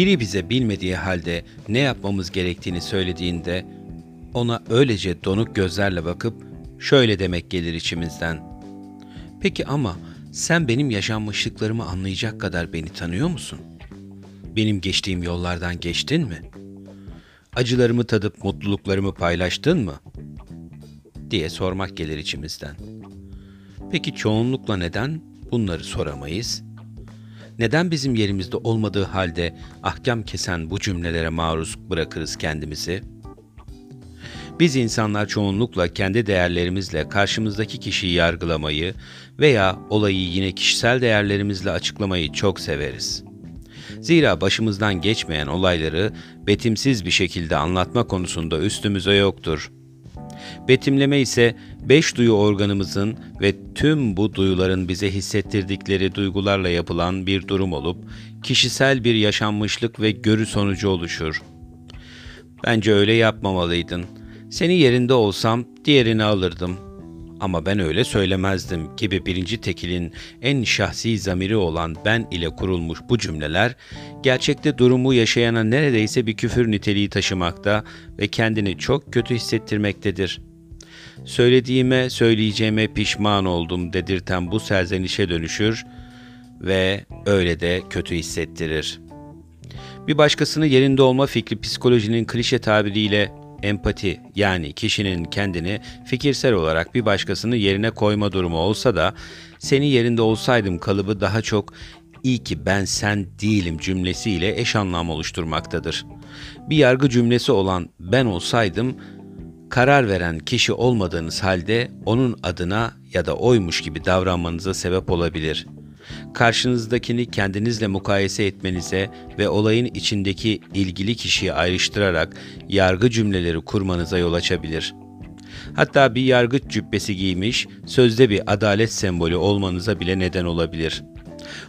Biri bize bilmediği halde ne yapmamız gerektiğini söylediğinde ona öylece donuk gözlerle bakıp şöyle demek gelir içimizden. Peki ama sen benim yaşanmışlıklarımı anlayacak kadar beni tanıyor musun? Benim geçtiğim yollardan geçtin mi? Acılarımı tadıp mutluluklarımı paylaştın mı? diye sormak gelir içimizden. Peki çoğunlukla neden bunları soramayız? Neden bizim yerimizde olmadığı halde ahkam kesen bu cümlelere maruz bırakırız kendimizi? Biz insanlar çoğunlukla kendi değerlerimizle karşımızdaki kişiyi yargılamayı veya olayı yine kişisel değerlerimizle açıklamayı çok severiz. Zira başımızdan geçmeyen olayları betimsiz bir şekilde anlatma konusunda üstümüze yoktur. Betimleme ise beş duyu organımızın ve tüm bu duyuların bize hissettirdikleri duygularla yapılan bir durum olup kişisel bir yaşanmışlık ve görü sonucu oluşur. Bence öyle yapmamalıydın. Seni yerinde olsam diğerini alırdım.'' Ama ben öyle söylemezdim gibi birinci tekilin en şahsi zamiri olan ben ile kurulmuş bu cümleler, gerçekte durumu yaşayana neredeyse bir küfür niteliği taşımakta ve kendini çok kötü hissettirmektedir. Söylediğime, söyleyeceğime pişman oldum dedirten bu serzenişe dönüşür ve öyle de kötü hissettirir. Bir başkasını yerinde olma fikri psikolojinin klişe tabiriyle empati yani kişinin kendini fikirsel olarak bir başkasının yerine koyma durumu olsa da seni yerinde olsaydım kalıbı daha çok iyi ki ben sen değilim cümlesiyle eş anlam oluşturmaktadır. Bir yargı cümlesi olan ben olsaydım karar veren kişi olmadığınız halde onun adına ya da oymuş gibi davranmanıza sebep olabilir.'' Karşınızdakini kendinizle mukayese etmenize ve olayın içindeki ilgili kişiyi ayrıştırarak yargı cümleleri kurmanıza yol açabilir. Hatta bir yargıç cübbesi giymiş, sözde bir adalet sembolü olmanıza bile neden olabilir.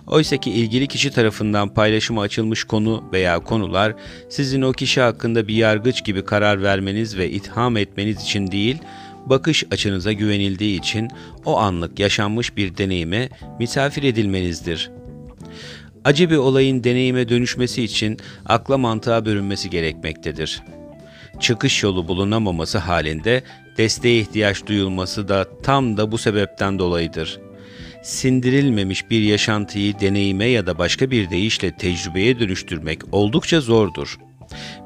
Oysa ki ilgili kişi tarafından paylaşıma açılmış konu veya konular sizin o kişi hakkında bir yargıç gibi karar vermeniz ve itham etmeniz için değil, bakış açınıza güvenildiği için o anlık yaşanmış bir deneyime misafir edilmenizdir. Acı bir olayın deneyime dönüşmesi için akla mantığa bürünmesi gerekmektedir. Çıkış yolu bulunamaması halinde desteğe ihtiyaç duyulması da tam da bu sebepten dolayıdır. Sindirilmemiş bir yaşantıyı deneyime ya da başka bir deyişle tecrübeye dönüştürmek oldukça zordur.''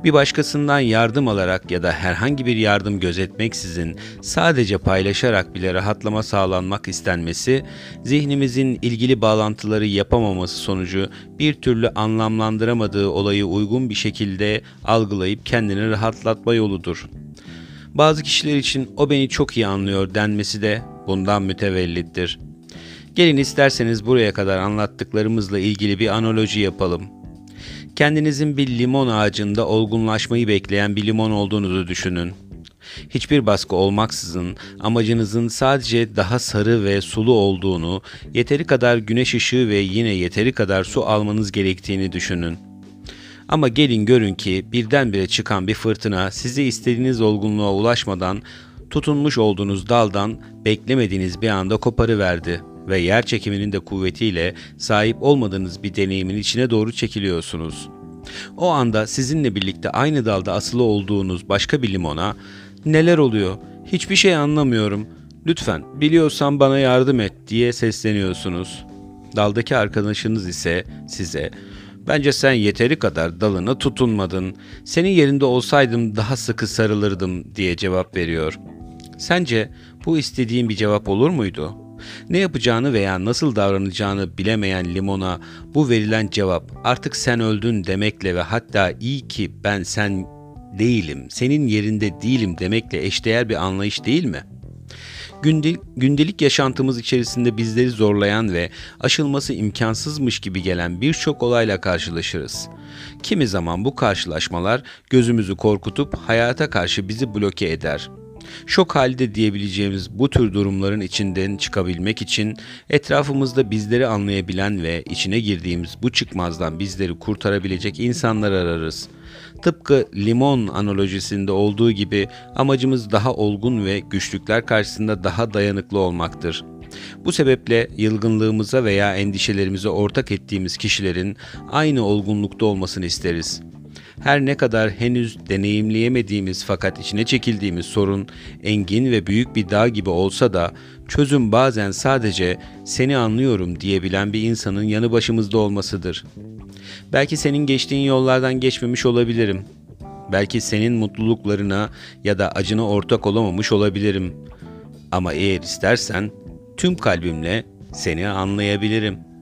Bir başkasından yardım alarak ya da herhangi bir yardım gözetmeksizin sadece paylaşarak bile rahatlama sağlanmak istenmesi, zihnimizin ilgili bağlantıları yapamaması sonucu bir türlü anlamlandıramadığı olayı uygun bir şekilde algılayıp kendini rahatlatma yoludur. Bazı kişiler için o beni çok iyi anlıyor denmesi de bundan mütevellittir. Gelin isterseniz buraya kadar anlattıklarımızla ilgili bir analoji yapalım. Kendinizin bir limon ağacında olgunlaşmayı bekleyen bir limon olduğunuzu düşünün. Hiçbir baskı olmaksızın amacınızın sadece daha sarı ve sulu olduğunu, yeteri kadar güneş ışığı ve yine yeteri kadar su almanız gerektiğini düşünün. Ama gelin görün ki birdenbire çıkan bir fırtına sizi istediğiniz olgunluğa ulaşmadan tutunmuş olduğunuz daldan beklemediğiniz bir anda koparıverdi.'' Ve yer çekiminin de kuvvetiyle sahip olmadığınız bir deneyimin içine doğru çekiliyorsunuz. O anda sizinle birlikte aynı dalda asılı olduğunuz başka bir limona neler oluyor? Hiçbir şey anlamıyorum. Lütfen biliyorsan bana yardım et diye sesleniyorsunuz. Daldaki arkadaşınız ise size Bence sen yeteri kadar dalına tutunmadın. Senin yerinde olsaydım daha sıkı sarılırdım diye cevap veriyor. Sence bu istediğin bir cevap olur muydu?'' Ne yapacağını veya nasıl davranacağını bilemeyen limona bu verilen cevap artık sen öldün demekle ve hatta iyi ki ben sen değilim, senin yerinde değilim demekle eşdeğer bir anlayış değil mi? gündelik yaşantımız içerisinde bizleri zorlayan ve aşılması imkansızmış gibi gelen birçok olayla karşılaşırız. Kimi zaman bu karşılaşmalar gözümüzü korkutup hayata karşı bizi bloke eder. Şok halde diyebileceğimiz bu tür durumların içinden çıkabilmek için etrafımızda bizleri anlayabilen ve içine girdiğimiz bu çıkmazdan bizleri kurtarabilecek insanlar ararız. Tıpkı limon analojisinde olduğu gibi amacımız daha olgun ve güçlükler karşısında daha dayanıklı olmaktır. Bu sebeple yılgınlığımıza veya endişelerimize ortak ettiğimiz kişilerin aynı olgunlukta olmasını isteriz. Her ne kadar henüz deneyimleyemediğimiz fakat içine çekildiğimiz sorun engin ve büyük bir dağ gibi olsa da çözüm bazen sadece seni anlıyorum diyebilen bir insanın yanı başımızda olmasıdır. Belki senin geçtiğin yollardan geçmemiş olabilirim. Belki senin mutluluklarına ya da acına ortak olamamış olabilirim. Ama eğer istersen tüm kalbimle seni anlayabilirim.''